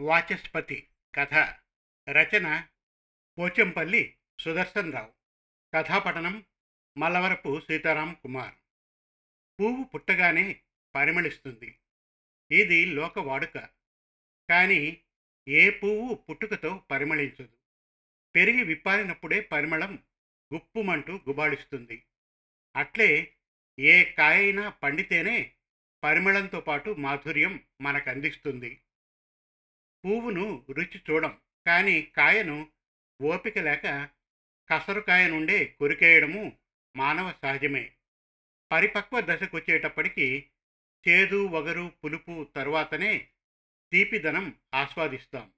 వాచస్పతి కథ రచన పోచంపల్లి సుదర్శన్ రావు కథాపఠనం మల్లవరపు సీతారాం కుమార్. పువ్వు పుట్టగానే పరిమళిస్తుంది. ఇది లోక వాడుక. కానీ ఏ పువ్వు పుట్టుకతో పరిమళించదు. పెరిగి విప్పారినప్పుడే పరిమళం గుప్పుమంటూ గుబాళిస్తుంది అట్లే ఏ కాయైనా పండితేనే పరిమళంతో పాటు మాధుర్యం మనకు అందిస్తుంది పువ్వును రుచి చూడం కానీ కాయను ఓపిక లేక కసరుకాయ నుండే కొరికేయడము మానవ సహజమే. పరిపక్వ దశకు వచ్చేటప్పటికీ చేదు వగరు పులుపు తరువాతనే తీపిదనం ఆస్వాదిస్తాం.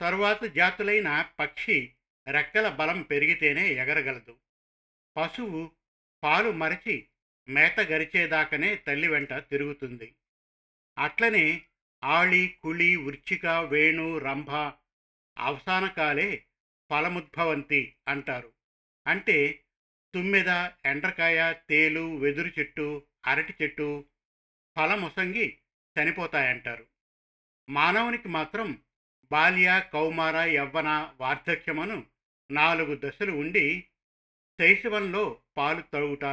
తరువాత జాతులైన పక్షి రెక్కల బలం పెరిగితేనే ఎగరగలదు. పశువు పాలు మరచి మేత గరిచేదాకనే తల్లి వెంట తిరుగుతుంది. అట్లనే ఆళి కుళి వృచ్చిక వేణు రంభ అవసానకాలే ఫలముద్భవంతి అంటారు. అంటే తుమ్మెద ఎండ్రకాయ తేలు వెదురు చెట్టు అరటి చెట్టు ఫలముసంగి చనిపోతాయంటారు. మానవునికి మాత్రం బాల్య కౌమార యవ్వన వార్ధక్యమను నాలుగు దశలు ఉండి శైశవంలో పాలు తరుగుట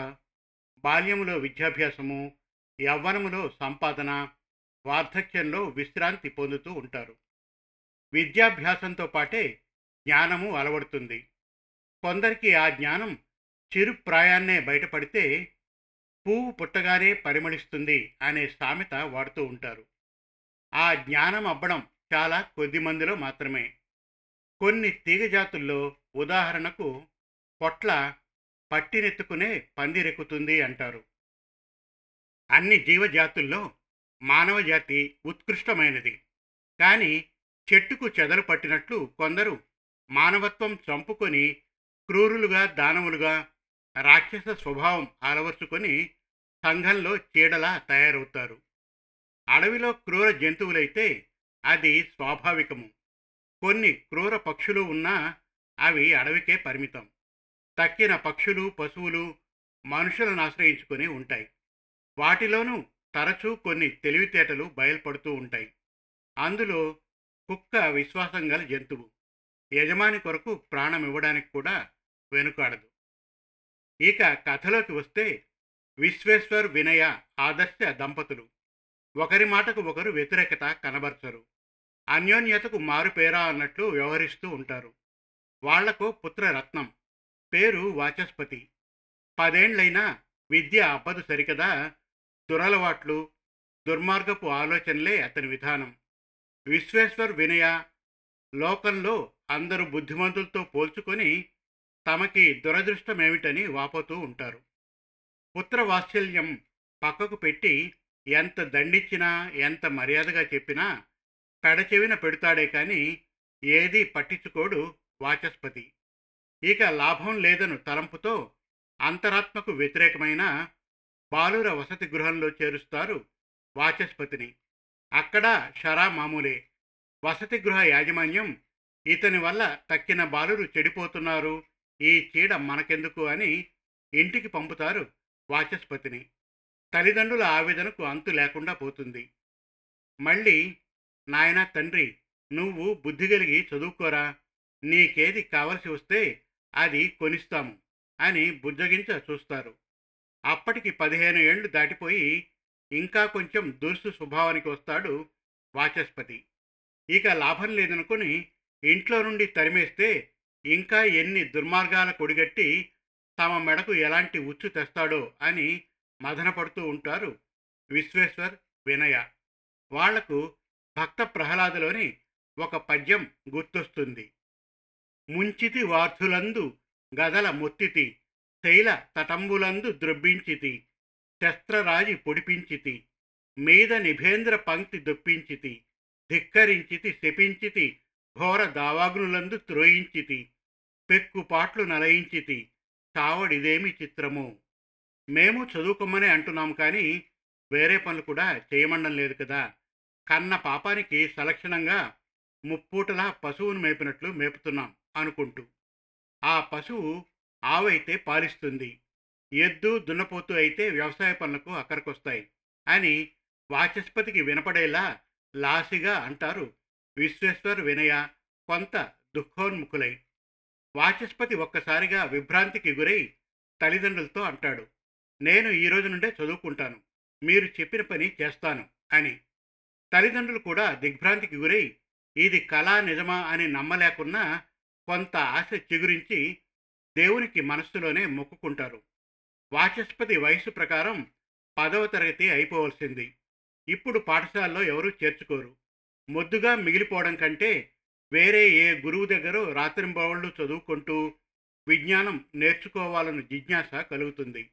బాల్యములో విద్యాభ్యాసము యవ్వనములో సంపాదన వార్ధక్యంలో విశ్రాంతి పొందుతూ ఉంటారు. విద్యాభ్యాసంతో పాటే జ్ఞానము అలవడుతుంది. కొందరికి ఆ జ్ఞానం చిరు ప్రాయాన్నే బయటపడితే పువ్వు పుట్టగానే పరిమళిస్తుంది అనే సామెత వాడుతూ ఉంటారు. ఆ జ్ఞానం అబ్బడం చాలా కొద్ది మందిలో మాత్రమే. కొన్ని తీగజాతుల్లో ఉదాహరణకు పొట్ల పట్టినెత్తుకునే పందిరెక్కుతుంది అంటారు. అన్ని జీవజాతుల్లో మానవ జాతి ఉత్కృష్టమైనది. కానీ చెట్టుకు చెదలు పట్టినట్లు కొందరు మానవత్వం చంపుకొని క్రూరులుగా దానవులుగా రాక్షస స్వభావం అలవర్చుకొని సంఘంలో చీడలా తయారవుతారు. అడవిలో క్రూర జంతువులైతే అది స్వాభావికము. కొన్ని క్రూర పక్షులు ఉన్నా అవి అడవికే పరిమితం. తక్కిన పక్షులు పశువులు మనుషులను ఆశ్రయించుకొని ఉంటాయి. వాటిలోనూ తరచూ కొన్ని తెలివితేటలు బయల్పడుతూ ఉంటాయి. అందులో కుక్క విశ్వాసం గల జంతువు యజమాని కొరకు ప్రాణం ఇవ్వడానికి కూడా వెనుకాడదు. ఇక కథలోకి వస్తే విశ్వేశ్వర్ వినయ ఆదర్శ దంపతులు. ఒకరి మాటకు ఒకరు వ్యతిరేకత కనబరచరు. అన్యోన్యతకు మారుపేరా అన్నట్లు వ్యవహరిస్తూ ఉంటారు. వాళ్ళకు పుత్రరత్నం పేరు వాచస్పతి. పదేండ్లైనా విద్య అబ్బదు సరికదా? దురలవాట్లు దుర్మార్గపు ఆలోచనలే అతని విధానం. విశ్వేశ్వర్ వినయ లోకంలో అందరూ బుద్ధిమంతులతో పోల్చుకొని తమకి దురదృష్టమేమిటని వాపోతూ ఉంటారు. పుత్రవాత్సల్యం పక్కకు పెట్టి ఎంత దండించినా ఎంత మర్యాదగా చెప్పినా పెడచెవిన పెడతాడే కానీ ఏదీ పట్టించుకోడు వాచస్పతి. ఇక లాభం లేదను తలంపుతో అంతరాత్మకు వ్యతిరేకమైన బాలుర వసతి గృహంలో చేరుస్తారు వాచస్పతిని. అక్కడ షరా మామూలే. వసతి గృహ యాజమాన్యం ఇతని వల్ల తక్కిన బాలురు చెడిపోతున్నారు ఈ చీడ మనకెందుకు అని ఇంటికి పంపుతారు వాచస్పతిని. తల్లిదండ్రుల ఆవేదనకు అంతు లేకుండా పోతుంది. మళ్ళీ నాయన తండ్రి నువ్వు బుద్ధి కలిగి చదువుకోరా నీకేది కావలసి వస్తే అది కొనిస్తాము అని బుజ్జగించ చూస్తారు. అప్పటికి పదిహేను ఏళ్ళు దాటిపోయి ఇంకా కొంచెం దురుసు స్వభావానికి వస్తాడు వాచస్పతి. ఇక లాభం లేదనుకుని ఇంట్లో నుండి తరిమేస్తే ఇంకా ఎన్ని దుర్మార్గాల కొడిగట్టి తమ మెడకు ఎలాంటి ఉచ్చు తెస్తాడో అని మదనపడుతూ ఉంటారు విశ్వేశ్వర్ వినయ. వాళ్ళకు భక్త ప్రహ్లాదలోని ఒక పద్యం గుర్తొస్తుంది. ముంచితి వార్థులందు గదల మొత్తితి శైల తటంబులందు ద్రొబ్బించితి శస్త్రరాజి పొడిపించితి మీద నిభేంద్ర పంక్తి దొప్పించితి ధిక్కరించితి శపించితి ఘోర దావాగ్నులందు త్రోయించితి పెక్కుపాట్లు నలయించితి చావడిదేమి చిత్రము. మేము చదువుకోమనే అంటున్నాం కానీ వేరే పనులు కూడా చేయమండం లేదు కదా. కన్న పాపానికి సలక్షణంగా ముప్పూటలా పశువును మేపినట్లు మేపుతున్నాం. అనుకుంటూ. ఆ పశువు ఆవైతే పాలిస్తుంది. ఎద్దు దున్నపోతు అయితే వ్యవసాయ పనులకు అక్కడికొస్తాయి అని వాచస్పతికి వినపడేలా లాసిగా అంటారు విశ్వేశ్వర్ వినయ కొంత దుఃఖోన్ముఖులై. వాచస్పతి ఒక్కసారిగా విభ్రాంతికి గురై తల్లిదండ్రులతో అంటాడు నేను ఈ రోజు నుండే చదువుకుంటాను. మీరు చెప్పిన పని చేస్తాను అని. తల్లిదండ్రులు కూడా దిగ్భ్రాంతికి గురై ఇది కళా నిజమా అని నమ్మలేకున్నా కొంత ఆశ చిగురించి దేవునికి మనస్సులోనే మొక్కుకుంటారు. వాచస్పతి వయసు ప్రకారం పదవ తరగతి అయిపోవలసింది. ఇప్పుడు పాఠశాలలో ఎవరూ చేర్చుకోరు. మొద్దుగా మిగిలిపోవడం కంటే వేరే ఏ గురువు దగ్గర రాత్రింబవళ్ళు చదువుకుంటూ విజ్ఞానం నేర్చుకోవాలన్న జిజ్ఞాస కలుగుతుంది.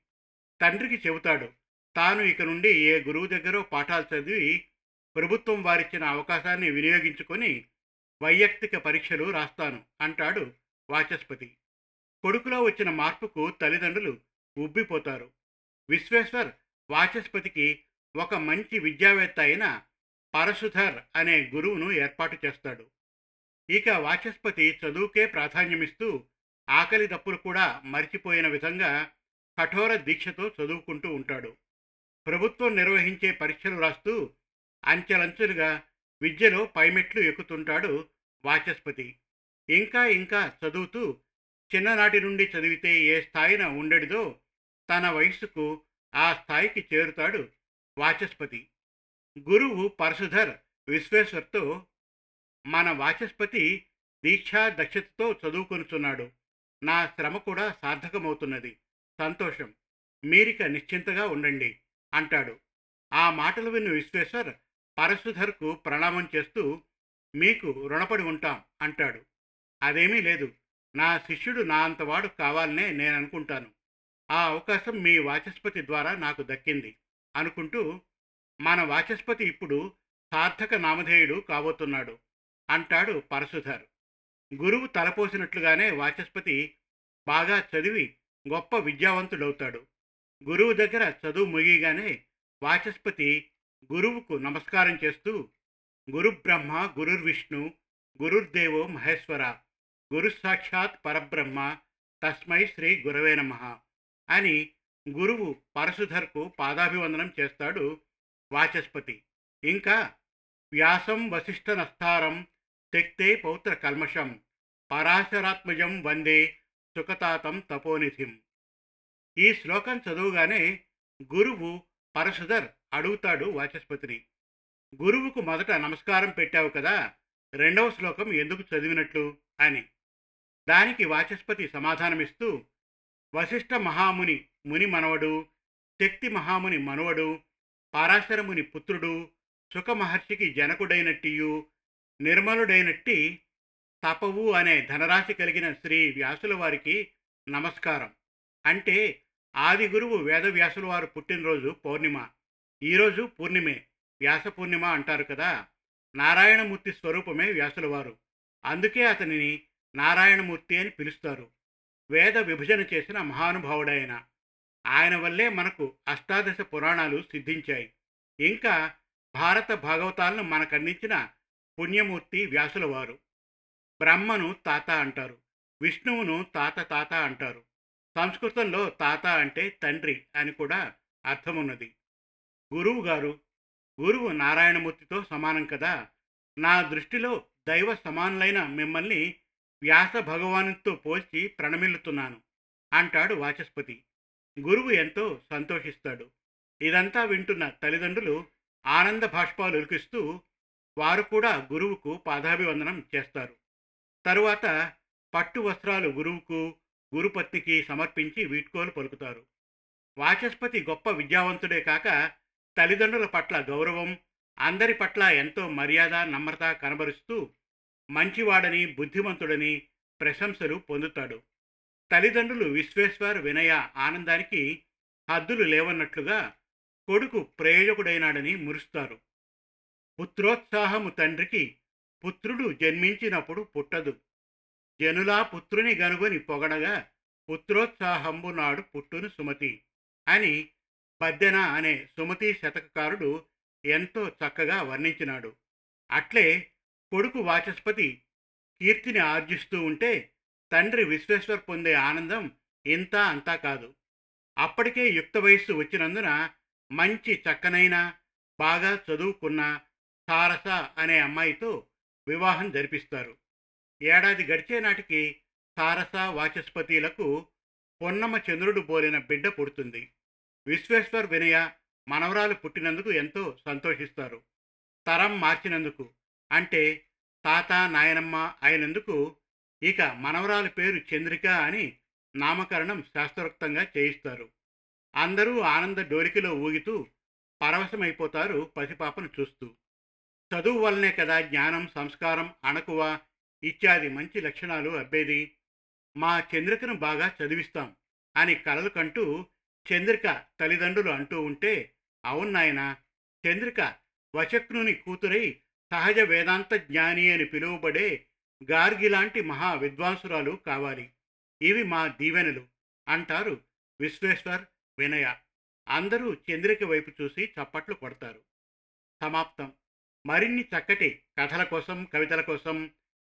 తండ్రికి చెబుతాడు తాను ఇక నుండి ఏ గురువు దగ్గర పాఠాలు చదివి ప్రభుత్వం వారిచ్చిన అవకాశాన్ని వినియోగించుకొని వైయక్తిక పరీక్షలు రాస్తాను అంటాడు వాచస్పతి. కొడుకులో వచ్చిన మార్పుకు తల్లిదండ్రులు ఉబ్బిపోతారు. విశ్వేశ్వర్ వాచస్పతికి ఒక మంచి విద్యావేత్త అయిన పరశుధర్ అనే గురువును ఏర్పాటు చేస్తాడు. ఇక వాచస్పతి చదువుకే ప్రాధాన్యమిస్తూ ఆకలి దప్పులు కూడా మరిచిపోయిన విధంగా కఠోర దీక్షతో చదువుకుంటూ ఉంటాడు. ప్రభుత్వం నిర్వహించే పరీక్షలు రాస్తూ అంచెలంచెలుగా విద్యలో పైమెట్లు ఎక్కుతుంటాడు వాచస్పతి. ఇంకా ఇంకా చదువుతూ చిన్ననాటి నుండి చదివితే ఏ స్థాయిన ఉండడిదో తన వయస్సుకు ఆ స్థాయికి చేరుతాడు వాచస్పతి. గురువు పరశుధర్ విశ్వేశ్వర్తో మన వాచస్పతి దీక్షా దక్షతతో చదువుకొనుచున్నాడు. నా శ్రమ కూడా సార్థకమవుతున్నది. సంతోషం. మీరిక నిశ్చింతగా ఉండండి అంటాడు. ఆ మాటలు విన్న విశ్వేశ్వర్ పరశుధర్కు ప్రణామం చేస్తూ మీకు రుణపడి ఉంటాం అంటాడు. అదేమీ లేదు. నా శిష్యుడు నా అంతవాడు కావాలనే నేను అనుకుంటాను. ఆ అవకాశం మీ వాచస్పతి ద్వారా నాకు దక్కింది అనుకుంటూ మన వాచస్పతి ఇప్పుడు సార్థక నామధేయుడు కాబోతున్నాడు అంటాడు పరశుధర్ గురువు తలపోసినట్లుగానే వాచస్పతి బాగా చదివి గొప్ప విద్యావంతుడవుతాడు. గురువు దగ్గర చదువు ముగియగానే వాచస్పతి గురువుకు నమస్కారం చేస్తూ గురుబ్రహ్మ గురుర్విష్ణు గురుర్దేవో మహేశ్వర గురు సాక్షాత్ పరబ్రహ్మ తస్మై శ్రీ గురవే నమ అని గురువు పరశుధర్కు పాదాభివందనం చేస్తాడు వాచస్పతి. ఇంకా వ్యాసం వశిష్ఠ నస్తారం తెక్తే పౌత్ర కల్మషం పరాశరాత్మజం వందే సుఖతాతం తపోనిధిం. ఈ శ్లోకం చదువుగానే గురువు పరశుధర్ అడుగుతాడు వాచస్పతిని. గురువుకు మొదట నమస్కారం పెట్టావు కదా రెండవ శ్లోకం ఎందుకు చదివినట్లు? అని. దానికి వాచస్పతి సమాధానమిస్తూ వశిష్ఠ మహాముని ముని మనవడు శక్తి మహాముని మనవడు పారాశరముని పుత్రుడు సుఖ మహర్షికి జనకుడైనట్టియు నిర్మలుడైనట్టి తపవు అనే ధనరాశి కలిగిన శ్రీ వ్యాసుల వారికి నమస్కారం. అంటే ఆది గురువు వేదవ్యాసుల వారు పుట్టినరోజు పౌర్ణిమ. ఈరోజు పూర్ణిమే. వ్యాస పూర్ణిమ అంటారు కదా? నారాయణమూర్తి స్వరూపమే వ్యాసులవారు అందుకే అతనిని నారాయణమూర్తి అని పిలుస్తారు. వేద విభజన చేసిన మహానుభావుడైన. ఆయన వల్లే మనకు అష్టాదశ పురాణాలు సిద్ధించాయి. ఇంకా భారత భాగవతాలను మనకందించిన పుణ్యమూర్తి వ్యాసులవారు బ్రహ్మను తాత అంటారు. విష్ణువును తాత తాత అంటారు. సంస్కృతంలో తాత అంటే తండ్రి అని కూడా అర్థమున్నది. గురువు గారు గురువు నారాయణమూర్తితో సమానం కదా? నా దృష్టిలో దైవ సమానులైన మిమ్మల్ని వ్యాస భగవానుతో పోల్చి ప్రణమిల్లుతున్నాను అంటాడు వాచస్పతి. గురువు ఎంతో సంతోషిస్తాడు. ఇదంతా వింటున్న తల్లిదండ్రులు ఆనంద భాష్పాలు ఉలికిస్తూ వారు కూడా గురువుకు పాదాభివందనం చేస్తారు. తరువాత పట్టు వస్త్రాలు గురువుకు గురుపత్నికి సమర్పించి వీడ్కోలు పలుకుతారు. వాచస్పతి గొప్ప విద్యావంతుడే కాక తల్లిదండ్రుల పట్ల గౌరవం అందరి పట్ల ఎంతో మర్యాద నమ్రత కనబరుస్తూ మంచివాడని బుద్ధిమంతుడని ప్రశంసలు పొందుతాడు. తల్లిదండ్రులు విశ్వేశ్వర్ వినయ ఆనందానికి హద్దులు లేవన్నట్లుగా కొడుకు ప్రయోజకుడైనాడని మురుస్తారు. పుత్రోత్సాహము తండ్రికి పుత్రుడు జన్మించినప్పుడు పుట్టదు. జనులా పుత్రుని గనుగొని పొగడగా పుత్రోత్సాహంబు నాడు పుట్టును సుమతి అని పద్దెన అనే సుమతి శతకకారుడు ఎంతో చక్కగా వర్ణించినాడు. అట్లే కొడుకు వాచస్పతి కీర్తిని ఆర్జిస్తూ ఉంటే తండ్రి విశ్వేశ్వర్ పొందే ఆనందం ఇంత అంతా కాదు. అప్పటికే యుక్త వయస్సు వచ్చినందున మంచి చక్కనైన బాగా చదువుకున్న సారస అనే అమ్మాయితో వివాహం జరిపిస్తారు. ఏడాది గడిచే నాటికి సారస వాచస్పతిలకు పొన్నమ్మ చంద్రుడు పోలిన బిడ్డ పుడుతుంది. విశ్వేశ్వర్ వినయ మనవరాలు పుట్టినందుకు ఎంతో సంతోషిస్తారు. తరం మార్చినందుకు అంటే తాత నాయనమ్మ అయినందుకు ఇక మనవరాల పేరు చంద్రిక అని నామకరణం శాస్త్రోక్తంగా చేయిస్తారు. అందరూ ఆనంద డోలికలో ఊగుతూ పరవశమైపోతారు పసిపాపను చూస్తూ. చదువు వల్లనే కదా జ్ఞానం సంస్కారం అణకువ ఇత్యాది మంచి లక్షణాలు అబ్బేది. మా చంద్రికను బాగా చదివిస్తాం. అని కలలు కంటూ చంద్రిక తల్లిదండ్రులు అంటూ ఉంటే అవును నాయనా చంద్రిక వచక్నుని కూతురై సహజ వేదాంత జ్ఞాని అని పిలువబడే గార్గి లాంటి మహా విద్వాంసురాలు కావాలి. ఇవి మా దీవెనలు అంటారు విశ్వేశ్వర్ వినయ. అందరూ చంద్రిక వైపు చూసి చప్పట్లు కొడతారు. సమాప్తం. మరిన్ని చక్కటి కథల కోసం కవితల కోసం